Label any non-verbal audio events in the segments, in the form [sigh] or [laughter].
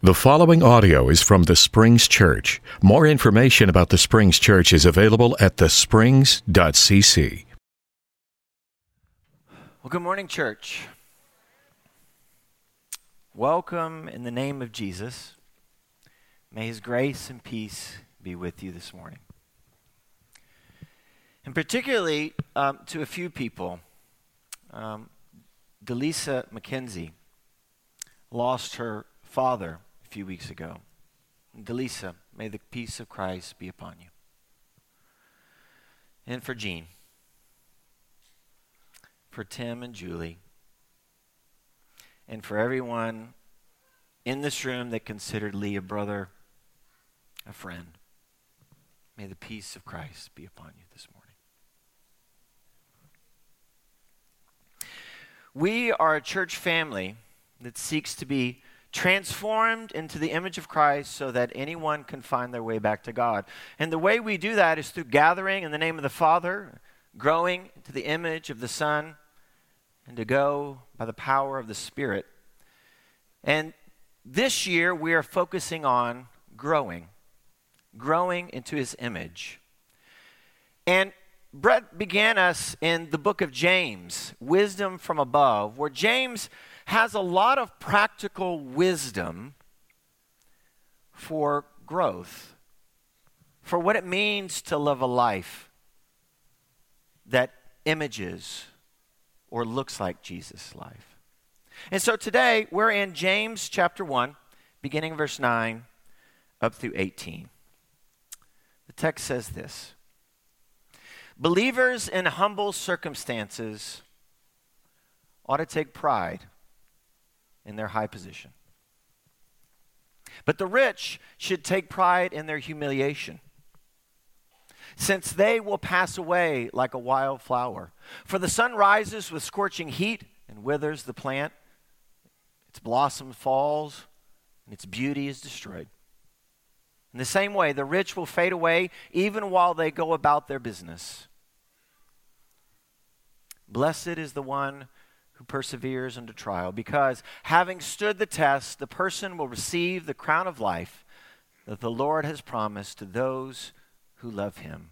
The following audio is from the Springs Church. More information about the Springs Church is available at thesprings.cc. Well, good morning, church. Welcome in the name of Jesus. May his grace and peace be with you this morning. And particularly um, to a few people, um, Delisa McKenzie lost her father a few weeks ago. Delisa, may the peace of Christ be upon you. And for Jean, for Tim and Julie, and for everyone in this room that considered Lee a brother, a friend, may the peace of Christ be upon you this morning. We are a church family that seeks to be transformed into the image of Christ so that anyone can find their way back to God. And the way we do that is through gathering in the name of the Father, growing into the image of the Son, and to go by the power of the Spirit. And this year we are focusing on growing, growing into his image. And Brett began us in the book of James, Wisdom from Above, where James has a lot of practical wisdom for growth, for what it means to live a life that images or looks like Jesus' life. And so today we're in James chapter 1, beginning verse 9 up through 18. The text says this Believers in humble circumstances ought to take pride in their high position. But the rich should take pride in their humiliation, since they will pass away like a wild flower. For the sun rises with scorching heat and withers the plant, its blossom falls, and its beauty is destroyed. In the same way, the rich will fade away even while they go about their business. Blessed is the one who perseveres under trial, because having stood the test, the person will receive the crown of life that the Lord has promised to those who love him.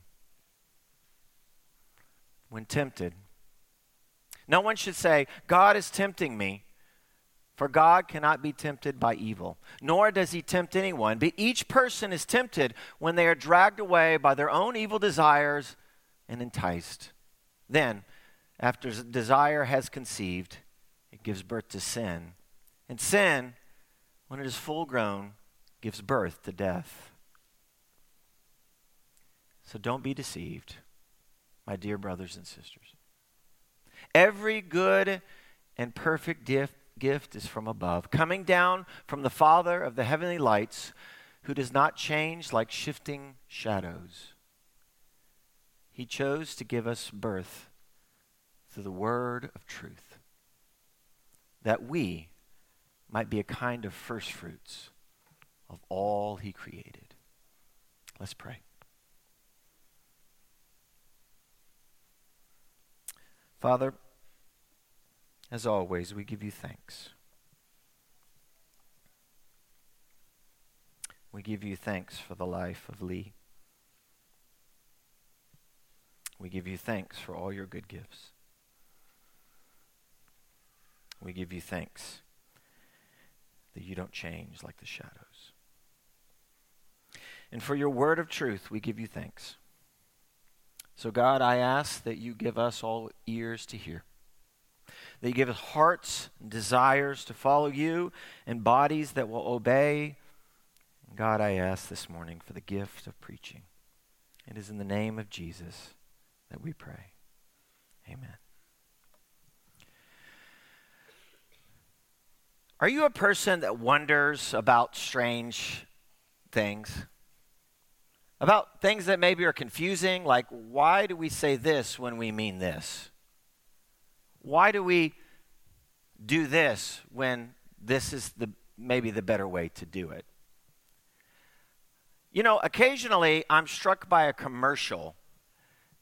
When tempted, no one should say, God is tempting me. For God cannot be tempted by evil, nor does he tempt anyone. But each person is tempted when they are dragged away by their own evil desires and enticed. Then, after desire has conceived, it gives birth to sin. And sin, when it is full grown, gives birth to death. So don't be deceived, my dear brothers and sisters. Every good and perfect gift, gift is from above, coming down from the Father of the heavenly lights, who does not change like shifting shadows. He chose to give us birth through the word of truth, that we might be a kind of first fruits of all he created. Let's pray. Father, as always, we give you thanks. We give you thanks for the life of Lee. We give you thanks for all your good gifts. We give you thanks that you don't change like the shadows. And for your word of truth, we give you thanks. So, God, I ask that you give us all ears to hear, that you give us hearts and desires to follow you, and bodies that will obey. God, I ask this morning for the gift of preaching. It is in the name of Jesus that we pray. Are you a person that wonders about strange things? About things that maybe are confusing, like why do we say this when we mean this? Why do we do this when this is the maybe the better way to do it? You know, occasionally I'm struck by a commercial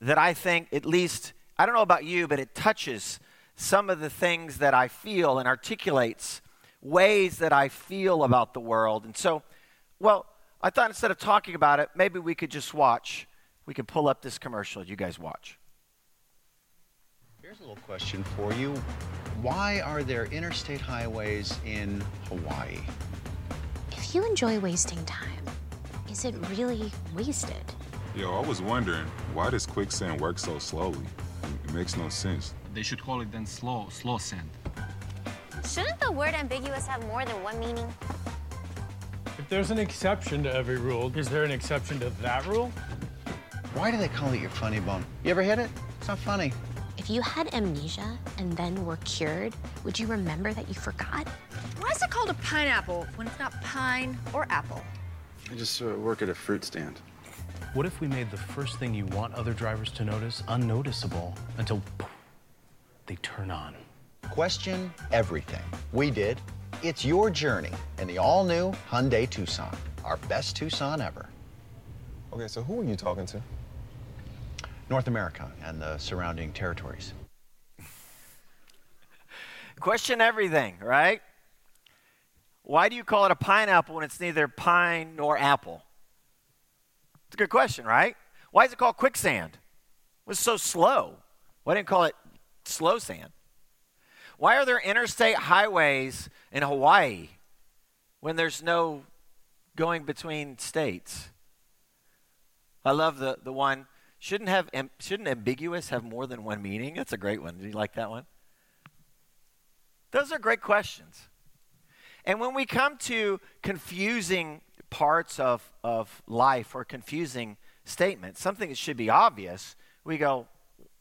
that I think at least I don't know about you, but it touches some of the things that I feel and articulates ways that I feel about the world. And so, well, I thought instead of talking about it, maybe we could just watch. We could pull up this commercial. You guys watch. Here's a little question for you. Why are there interstate highways in Hawaii? If you enjoy wasting time, is it really wasted? Yo, I was wondering, why does quicksand work so slowly? It makes no sense. They should call it then slow, slow sand. Shouldn't the word ambiguous have more than one meaning? If there's an exception to every rule, is there an exception to that rule? Why do they call it your funny bone? You ever hit it? It's not funny. If you had amnesia and then were cured, would you remember that you forgot? Why is it called a pineapple when it's not pine or apple? I just uh, work at a fruit stand. What if we made the first thing you want other drivers to notice unnoticeable until poof, they turn on? Question everything. We did. It's your journey in the all new Hyundai Tucson, our best Tucson ever. Okay, so who are you talking to? North America and the surrounding territories. [laughs] Question everything, right? Why do you call it a pineapple when it's neither pine nor apple? It's a good question, right? Why is it called quicksand? It was so slow. Why didn't you call it slow sand? Why are there interstate highways in Hawaii when there's no going between states? I love the, the one shouldn't have shouldn't ambiguous have more than one meaning? That's a great one. Do you like that one? Those are great questions. And when we come to confusing parts of, of life or confusing statements, something that should be obvious, we go,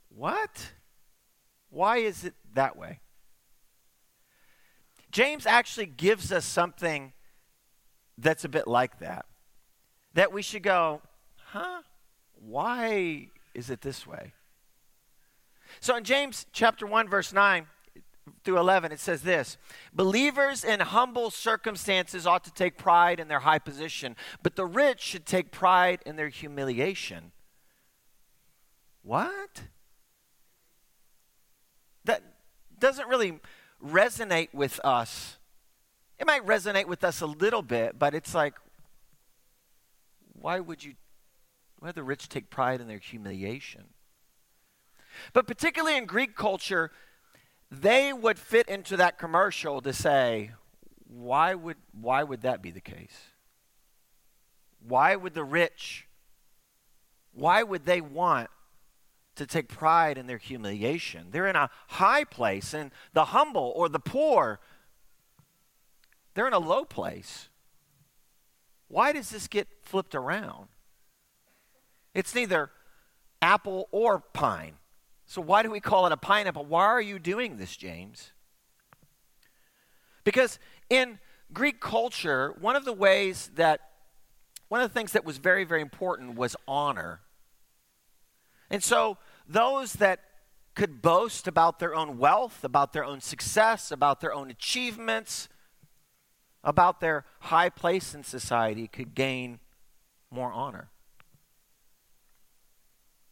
What? Why is it that way? James actually gives us something that's a bit like that. That we should go, huh? Why is it this way? So in James chapter 1 verse 9 through 11 it says this, believers in humble circumstances ought to take pride in their high position, but the rich should take pride in their humiliation. What? That doesn't really resonate with us. It might resonate with us a little bit, but it's like, why would you, why the rich take pride in their humiliation? But particularly in Greek culture, they would fit into that commercial to say, why would, why would that be the case? Why would the rich, why would they want to take pride in their humiliation. They're in a high place, and the humble or the poor, they're in a low place. Why does this get flipped around? It's neither apple or pine. So, why do we call it a pineapple? Why are you doing this, James? Because in Greek culture, one of the ways that, one of the things that was very, very important was honor. And so those that could boast about their own wealth, about their own success, about their own achievements, about their high place in society could gain more honor.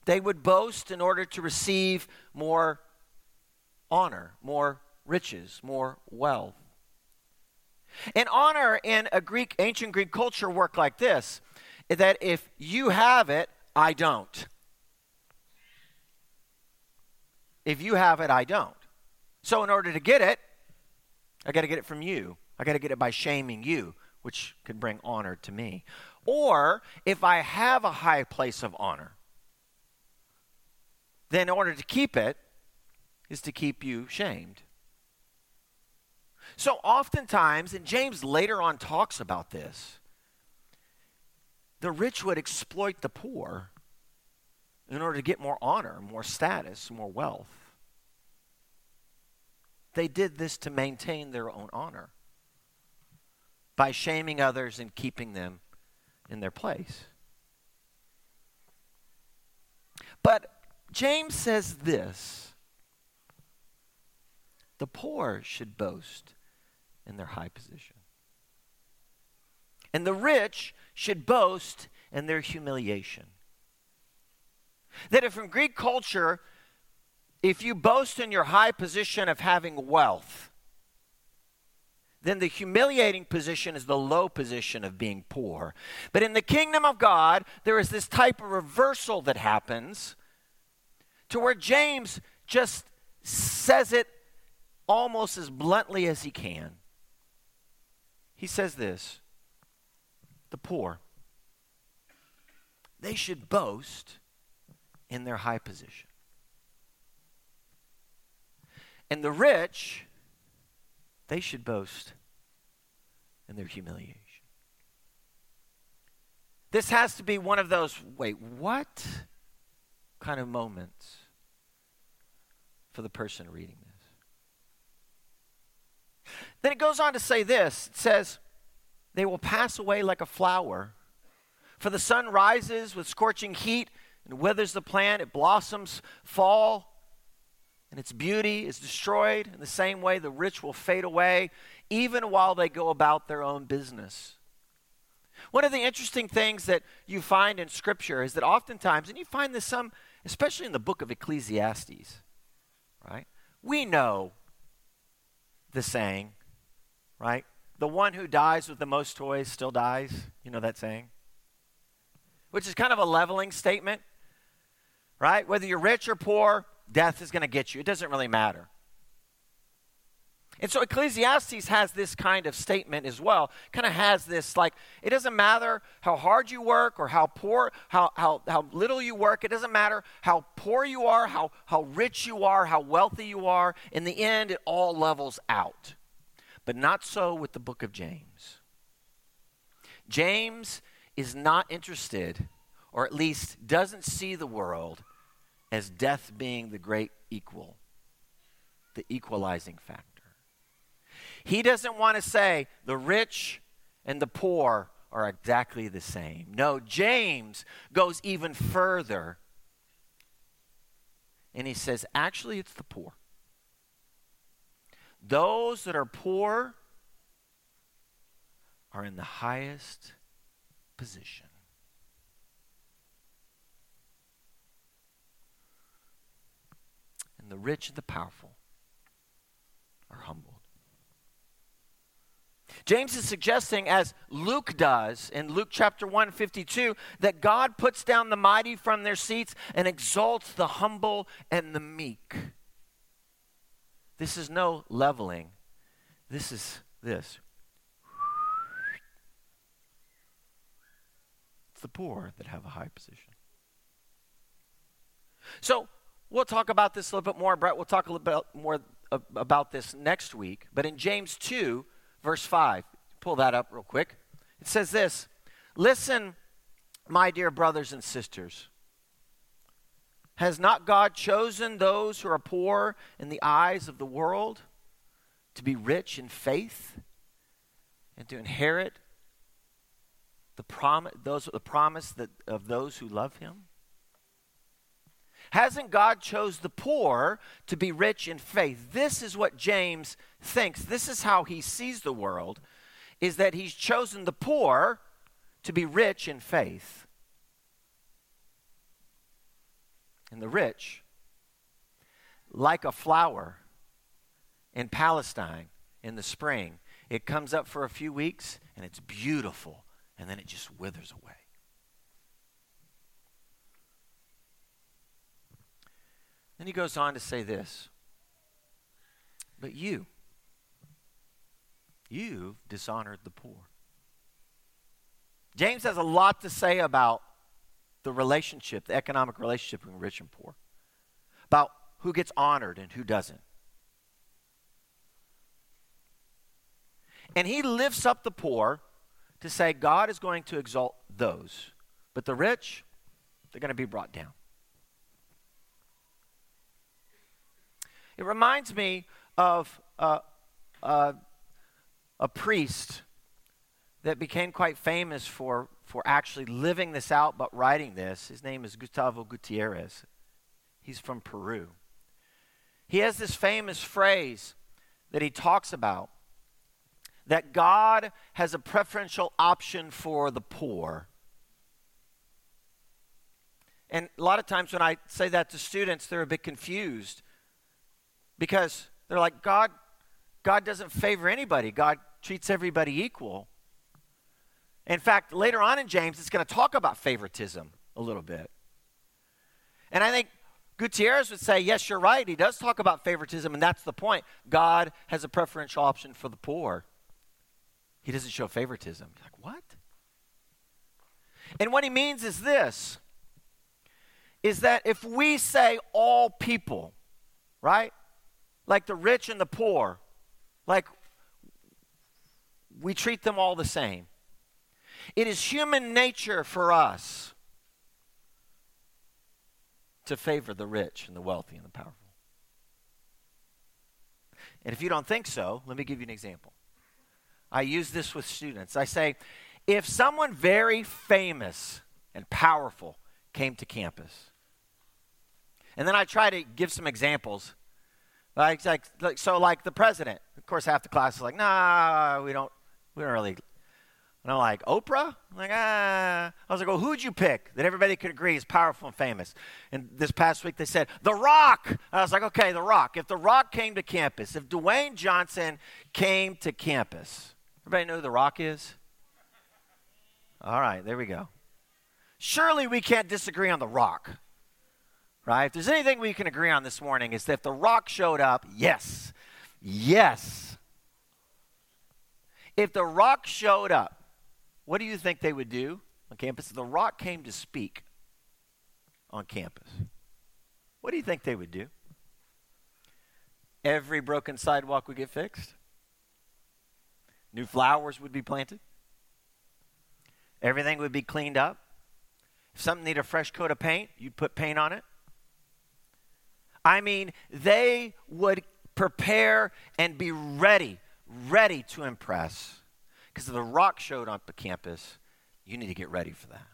They would boast in order to receive more honor, more riches, more wealth. And honor in a Greek, ancient Greek culture worked like this that if you have it, I don't. If you have it, I don't. So, in order to get it, I got to get it from you. I got to get it by shaming you, which could bring honor to me. Or if I have a high place of honor, then in order to keep it is to keep you shamed. So, oftentimes, and James later on talks about this, the rich would exploit the poor in order to get more honor, more status, more wealth. They did this to maintain their own honor by shaming others and keeping them in their place. But James says this the poor should boast in their high position, and the rich should boast in their humiliation. That if in Greek culture, if you boast in your high position of having wealth, then the humiliating position is the low position of being poor. But in the kingdom of God, there is this type of reversal that happens to where James just says it almost as bluntly as he can. He says this the poor, they should boast in their high position. And the rich, they should boast in their humiliation. This has to be one of those, wait, what kind of moments for the person reading this? Then it goes on to say this it says, They will pass away like a flower. For the sun rises with scorching heat and withers the plant, it blossoms, fall, and its beauty is destroyed. In the same way, the rich will fade away, even while they go about their own business. One of the interesting things that you find in Scripture is that oftentimes, and you find this some, especially in the book of Ecclesiastes, right? We know the saying, right? The one who dies with the most toys still dies. You know that saying? Which is kind of a leveling statement, right? Whether you're rich or poor, death is going to get you. It doesn't really matter. And so Ecclesiastes has this kind of statement as well. Kind of has this like, it doesn't matter how hard you work or how poor, how, how, how little you work. It doesn't matter how poor you are, how, how rich you are, how wealthy you are. In the end, it all levels out. But not so with the book of James. James is not interested, or at least doesn't see the world as death being the great equal, the equalizing factor. He doesn't want to say the rich and the poor are exactly the same. No, James goes even further. And he says, actually, it's the poor. Those that are poor are in the highest position. And the rich and the powerful are humbled. James is suggesting, as Luke does in Luke chapter 1, 52, that God puts down the mighty from their seats and exalts the humble and the meek. This is no leveling. This is this. It's the poor that have a high position. So, we'll talk about this a little bit more. Brett, we'll talk a little bit more about this next week. But in James 2, verse 5. Pull that up real quick. It says this Listen, my dear brothers and sisters. Has not God chosen those who are poor in the eyes of the world to be rich in faith and to inherit the promise, those, the promise that, of those who love him? Hasn't God chose the poor to be rich in faith? This is what James thinks. This is how he sees the world is that he's chosen the poor to be rich in faith. And the rich like a flower in Palestine in the spring. It comes up for a few weeks and it's beautiful and then it just withers away. Then he goes on to say this But you, you've dishonored the poor. James has a lot to say about the relationship, the economic relationship between rich and poor, about who gets honored and who doesn't. And he lifts up the poor to say God is going to exalt those, but the rich, they're going to be brought down. It reminds me of uh, uh, a priest that became quite famous for, for actually living this out but writing this. His name is Gustavo Gutierrez. He's from Peru. He has this famous phrase that he talks about that God has a preferential option for the poor. And a lot of times when I say that to students, they're a bit confused because they're like, God, God doesn't favor anybody. God, treats everybody equal. In fact, later on in James, it's going to talk about favoritism a little bit. And I think Gutierrez would say, yes, you're right. He does talk about favoritism, and that's the point. God has a preferential option for the poor. He doesn't show favoritism. You're like, what? And what he means is this is that if we say all people, right? Like the rich and the poor, like we treat them all the same. It is human nature for us to favor the rich and the wealthy and the powerful. And if you don't think so, let me give you an example. I use this with students. I say, if someone very famous and powerful came to campus, and then I try to give some examples. Like, like, like, so, like the president. Of course, half the class is like, nah, we don't, we don't really. And I'm like, Oprah? I'm like, ah. I was like, well, who'd you pick that everybody could agree is powerful and famous? And this past week they said, The Rock. I was like, okay, The Rock. If The Rock came to campus, if Dwayne Johnson came to campus, everybody know who The Rock is? All right, there we go. Surely we can't disagree on The Rock. Right? If there's anything we can agree on this morning, is that if The Rock showed up, yes, yes. If The Rock showed up, what do you think they would do on campus? If The Rock came to speak on campus, what do you think they would do? Every broken sidewalk would get fixed. New flowers would be planted. Everything would be cleaned up. If something needed a fresh coat of paint, you'd put paint on it. I mean, they would prepare and be ready, ready to impress. Because if the rock showed up at campus, you need to get ready for that.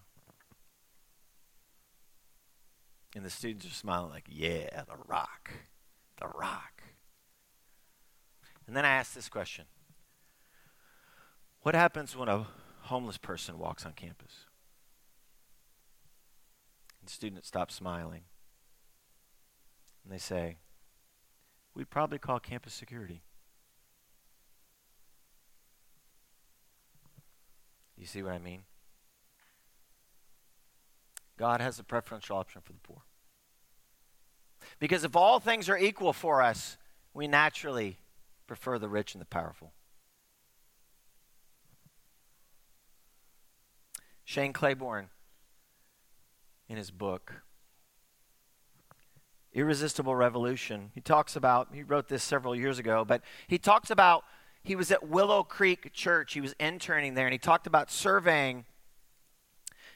And the students are smiling like, yeah, the rock, the rock. And then I ask this question What happens when a homeless person walks on campus? And the student stops smiling. And they say, We'd probably call campus security. You see what I mean? God has a preferential option for the poor. Because if all things are equal for us, we naturally prefer the rich and the powerful. Shane Claiborne, in his book, Irresistible Revolution, he talks about, he wrote this several years ago, but he talks about he was at Willow Creek Church. He was interning there, and he talked about surveying.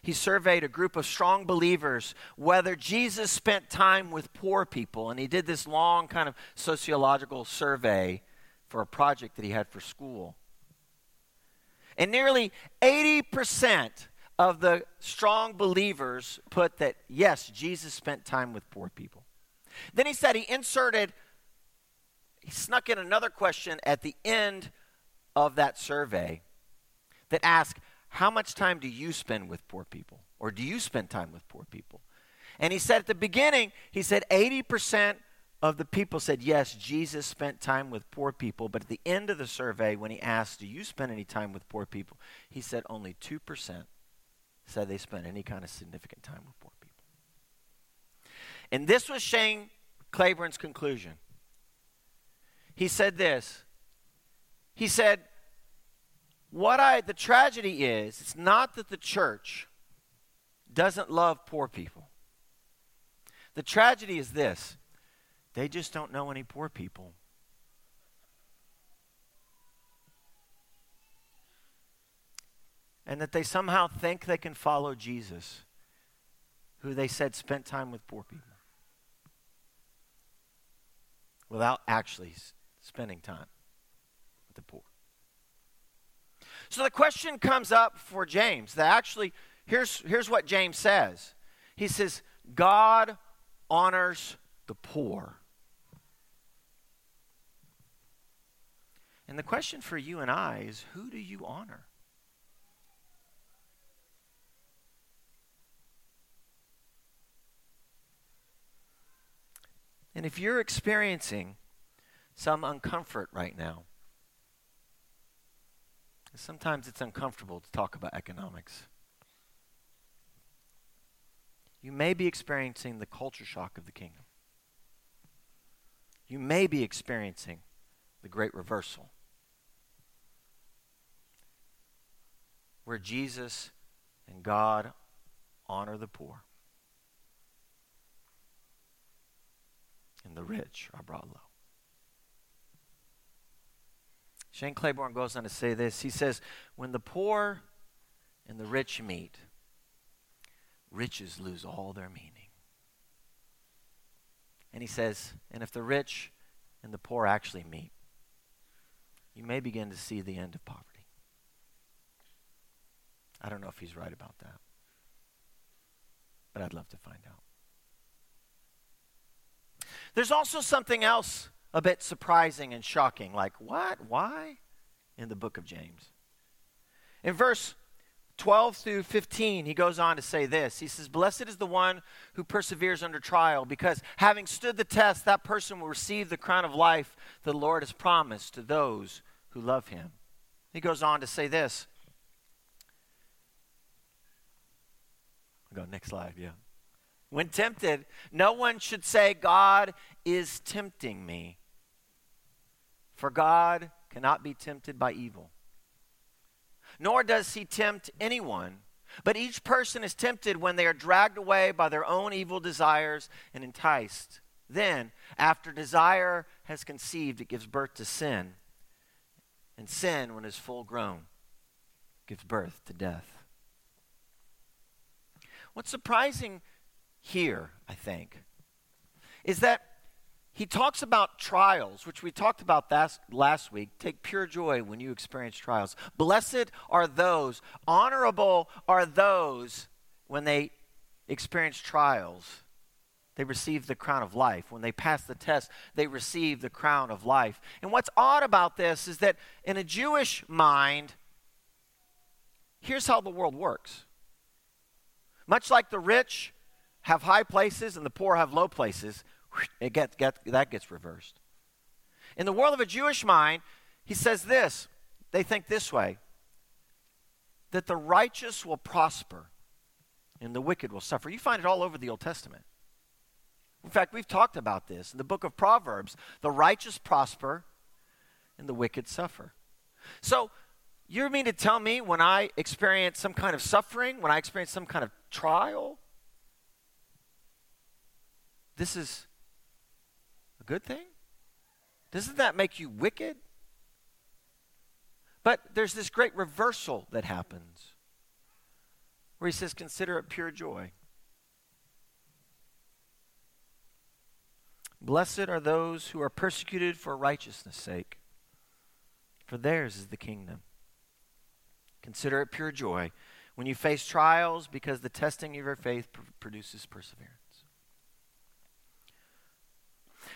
He surveyed a group of strong believers whether Jesus spent time with poor people. And he did this long kind of sociological survey for a project that he had for school. And nearly 80% of the strong believers put that, yes, Jesus spent time with poor people. Then he said he inserted he snuck in another question at the end of that survey that asked, How much time do you spend with poor people? Or do you spend time with poor people? And he said at the beginning, he said 80% of the people said, Yes, Jesus spent time with poor people. But at the end of the survey, when he asked, Do you spend any time with poor people? He said only 2% said they spent any kind of significant time with poor people. And this was Shane Claiborne's conclusion he said this. He said, What I, the tragedy is, it's not that the church doesn't love poor people. The tragedy is this they just don't know any poor people. And that they somehow think they can follow Jesus, who they said spent time with poor people, without actually spending time with the poor. So the question comes up for James that actually, here's, here's what James says He says, God honors the poor. And the question for you and I is who do you honor? And if you're experiencing some uncomfort right now. Sometimes it's uncomfortable to talk about economics. You may be experiencing the culture shock of the kingdom. You may be experiencing the great reversal where Jesus and God honor the poor and the rich are brought low. Shane Claiborne goes on to say this. He says, When the poor and the rich meet, riches lose all their meaning. And he says, And if the rich and the poor actually meet, you may begin to see the end of poverty. I don't know if he's right about that, but I'd love to find out. There's also something else a bit surprising and shocking, like, what? Why? In the book of James. In verse 12 through 15, he goes on to say this. He says, Blessed is the one who perseveres under trial, because having stood the test, that person will receive the crown of life the Lord has promised to those who love him. He goes on to say this. I'll go next slide, yeah. When tempted, no one should say, God is tempting me. For God cannot be tempted by evil, nor does he tempt anyone. But each person is tempted when they are dragged away by their own evil desires and enticed. Then, after desire has conceived, it gives birth to sin. And sin, when it is full grown, gives birth to death. What's surprising here, I think, is that he talks about trials, which we talked about last, last week. Take pure joy when you experience trials. Blessed are those, honorable are those when they experience trials. They receive the crown of life. When they pass the test, they receive the crown of life. And what's odd about this is that in a Jewish mind, here's how the world works. Much like the rich have high places and the poor have low places, it gets, get, that gets reversed. In the world of a Jewish mind, he says this they think this way that the righteous will prosper and the wicked will suffer. You find it all over the Old Testament. In fact, we've talked about this in the book of Proverbs. The righteous prosper and the wicked suffer. So, you mean to tell me when I experience some kind of suffering, when I experience some kind of trial, this is a good thing? Doesn't that make you wicked? But there's this great reversal that happens where he says, Consider it pure joy. Blessed are those who are persecuted for righteousness' sake, for theirs is the kingdom. Consider it pure joy when you face trials, because the testing of your faith pr- produces perseverance.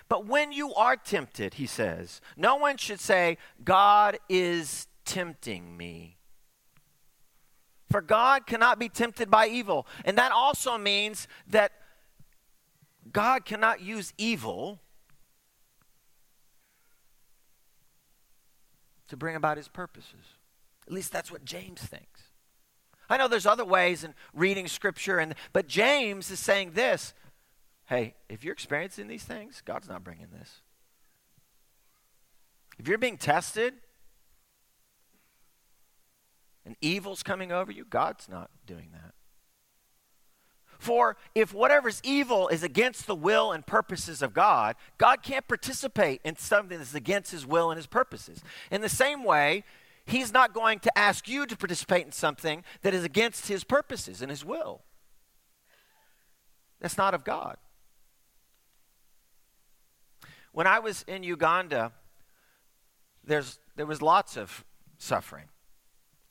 But when you are tempted, he says, no one should say, God is tempting me. For God cannot be tempted by evil. And that also means that God cannot use evil to bring about his purposes. At least that's what James thinks. I know there's other ways in reading scripture and but James is saying this Hey, if you're experiencing these things, God's not bringing this. If you're being tested and evil's coming over you, God's not doing that. For if whatever's evil is against the will and purposes of God, God can't participate in something that's against his will and his purposes. In the same way, he's not going to ask you to participate in something that is against his purposes and his will. That's not of God. When I was in Uganda, there's, there was lots of suffering.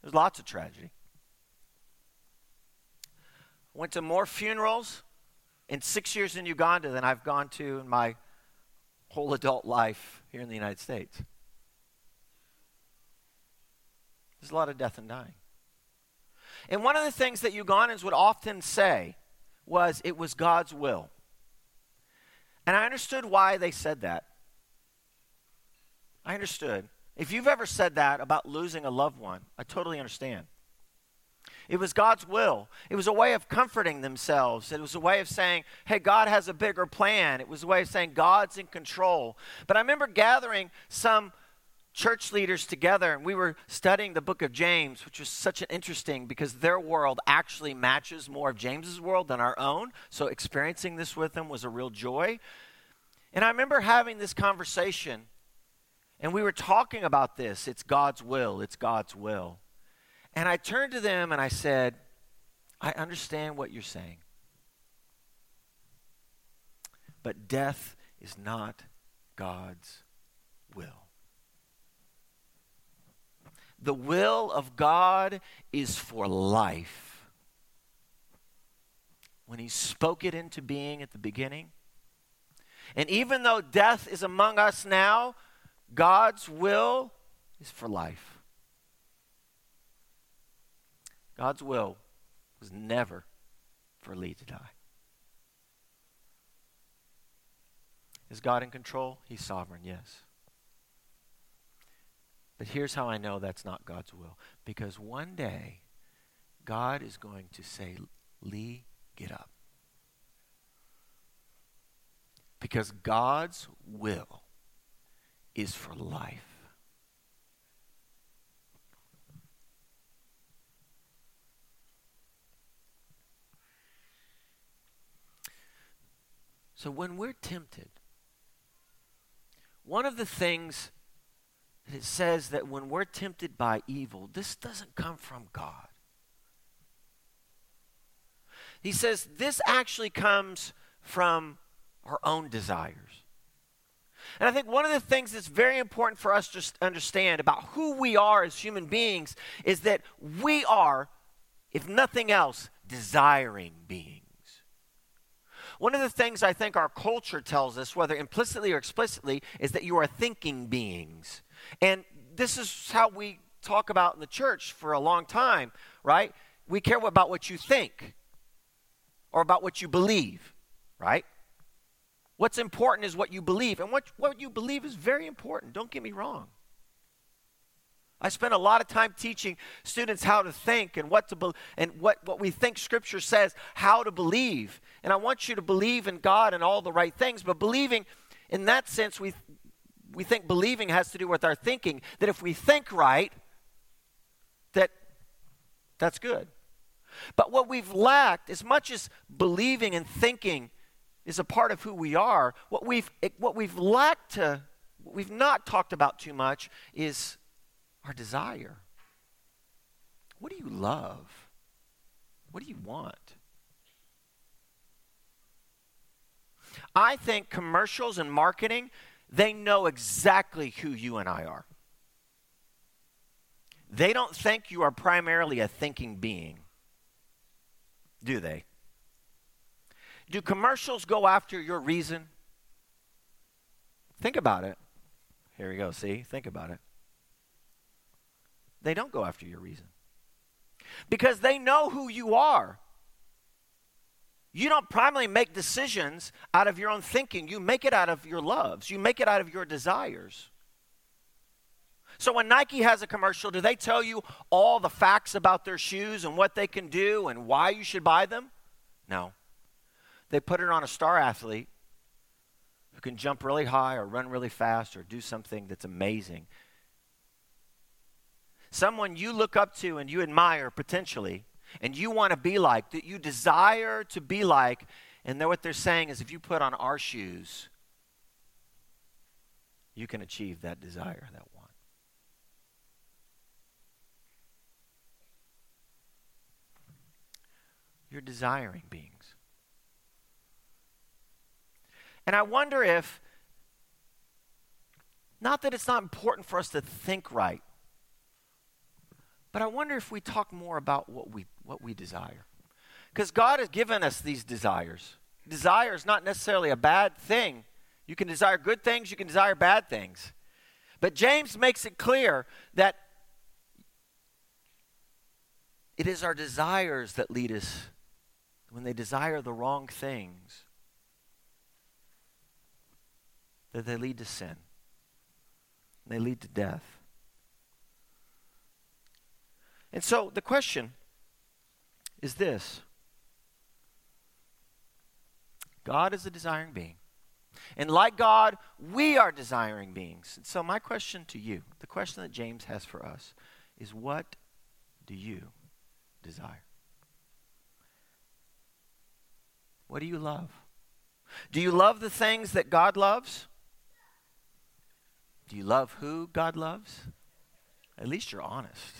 There's lots of tragedy. I went to more funerals in six years in Uganda than I've gone to in my whole adult life here in the United States. There's a lot of death and dying. And one of the things that Ugandans would often say was it was God's will. And I understood why they said that. I understood. If you've ever said that about losing a loved one, I totally understand. It was God's will. It was a way of comforting themselves. It was a way of saying, hey, God has a bigger plan. It was a way of saying, God's in control. But I remember gathering some church leaders together and we were studying the book of James, which was such an interesting because their world actually matches more of James's world than our own. So experiencing this with them was a real joy. And I remember having this conversation and we were talking about this. It's God's will. It's God's will. And I turned to them and I said, I understand what you're saying. But death is not God's will. The will of God is for life. When He spoke it into being at the beginning. And even though death is among us now, God's will is for life. God's will was never for Lee to die. Is God in control? He's sovereign, yes. But here's how I know that's not God's will. Because one day, God is going to say, Lee, get up. Because God's will is for life. So when we're tempted, one of the things it says that when we're tempted by evil, this doesn't come from God. He says this actually comes from our own desires. And I think one of the things that's very important for us to understand about who we are as human beings is that we are, if nothing else, desiring beings. One of the things I think our culture tells us, whether implicitly or explicitly, is that you are thinking beings. And this is how we talk about in the church for a long time, right? We care about what you think or about what you believe, right? What's important is what you believe. And what, what you believe is very important. Don't get me wrong. I spend a lot of time teaching students how to think and what to be, and what, what we think scripture says, how to believe. And I want you to believe in God and all the right things, but believing in that sense, we, we think believing has to do with our thinking, that if we think right, that that's good. But what we've lacked, as much as believing and thinking is a part of who we are, what we've, what we've lacked to, what we've not talked about too much is our desire. What do you love? What do you want? I think commercials and marketing, they know exactly who you and I are. They don't think you are primarily a thinking being, do they? Do commercials go after your reason? Think about it. Here we go. See? Think about it. They don't go after your reason because they know who you are. You don't primarily make decisions out of your own thinking, you make it out of your loves, you make it out of your desires. So when Nike has a commercial, do they tell you all the facts about their shoes and what they can do and why you should buy them? No. They put it on a star athlete who can jump really high or run really fast or do something that's amazing someone you look up to and you admire potentially, and you want to be like, that you desire to be like, and then what they're saying is if you put on our shoes, you can achieve that desire, that want. You're desiring beings. And I wonder if, not that it's not important for us to think right, but I wonder if we talk more about what we, what we desire. Because God has given us these desires. Desire is not necessarily a bad thing. You can desire good things, you can desire bad things. But James makes it clear that it is our desires that lead us when they desire the wrong things that they lead to sin. They lead to death. And so the question is this God is a desiring being. And like God, we are desiring beings. And so, my question to you, the question that James has for us, is what do you desire? What do you love? Do you love the things that God loves? Do you love who God loves? At least you're honest.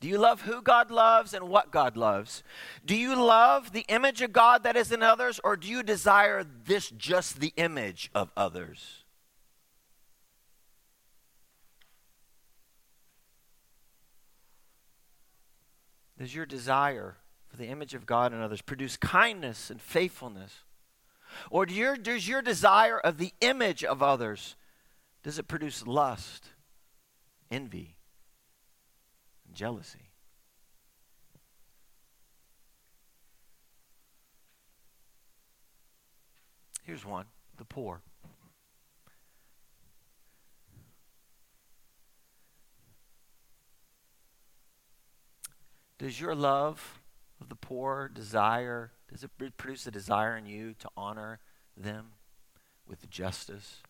Do you love who God loves and what God loves? Do you love the image of God that is in others, or do you desire this just the image of others? Does your desire for the image of God in others produce kindness and faithfulness? Or do your, does your desire of the image of others, does it produce lust, envy, jealousy? Here's one the poor. Does your love of the poor desire, does it produce a desire in you to honor them with justice,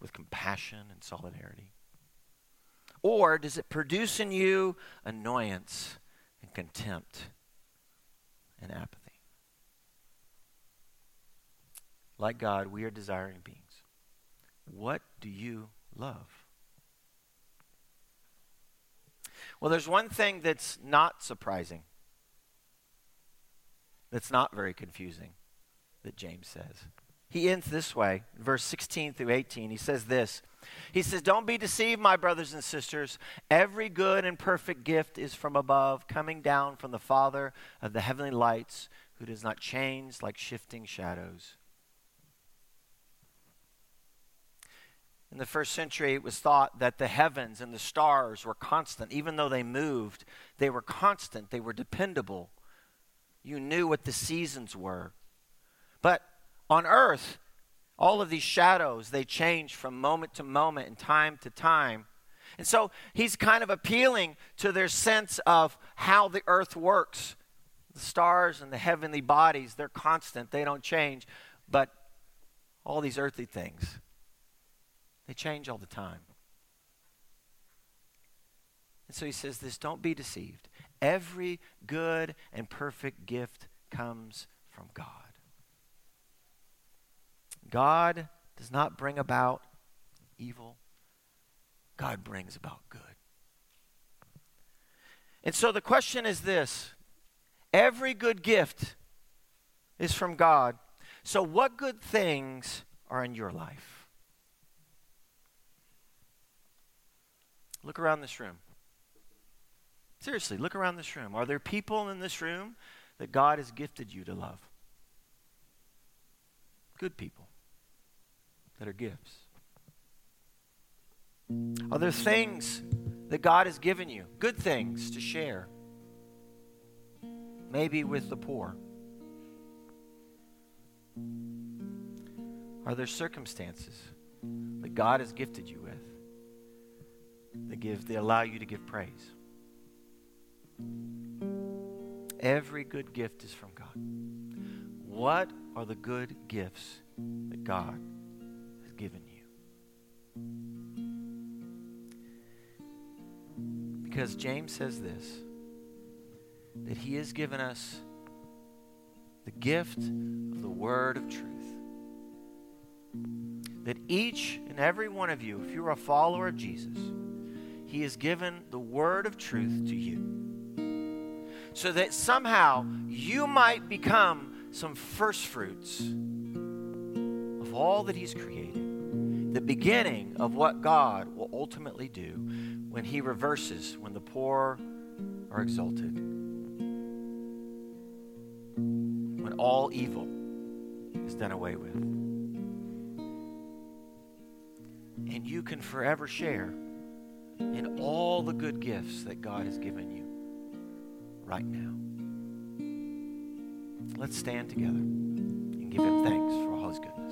with compassion and solidarity? Or does it produce in you annoyance and contempt and apathy? Like God, we are desiring beings. What do you love? Well, there's one thing that's not surprising, that's not very confusing, that James says. He ends this way, verse 16 through 18. He says this He says, Don't be deceived, my brothers and sisters. Every good and perfect gift is from above, coming down from the Father of the heavenly lights, who does not change like shifting shadows. In the first century, it was thought that the heavens and the stars were constant. Even though they moved, they were constant, they were dependable. You knew what the seasons were. But on earth, all of these shadows, they change from moment to moment and time to time. And so he's kind of appealing to their sense of how the earth works. The stars and the heavenly bodies, they're constant, they don't change. But all these earthly things, they change all the time. And so he says this don't be deceived. Every good and perfect gift comes from God. God does not bring about evil, God brings about good. And so the question is this every good gift is from God. So, what good things are in your life? Look around this room. Seriously, look around this room. Are there people in this room that God has gifted you to love? Good people that are gifts. Are there things that God has given you, good things to share? Maybe with the poor. Are there circumstances that God has gifted you with? that give, they allow you to give praise. Every good gift is from God. What are the good gifts that God given you? Because James says this that he has given us the gift of the word of truth. That each and every one of you, if you're a follower of Jesus, he has given the word of truth to you. So that somehow you might become some first fruits of all that He's created. The beginning of what God will ultimately do when He reverses, when the poor are exalted, when all evil is done away with. And you can forever share in all the good gifts that God has given you right now. Let's stand together and give Him thanks for all His goodness.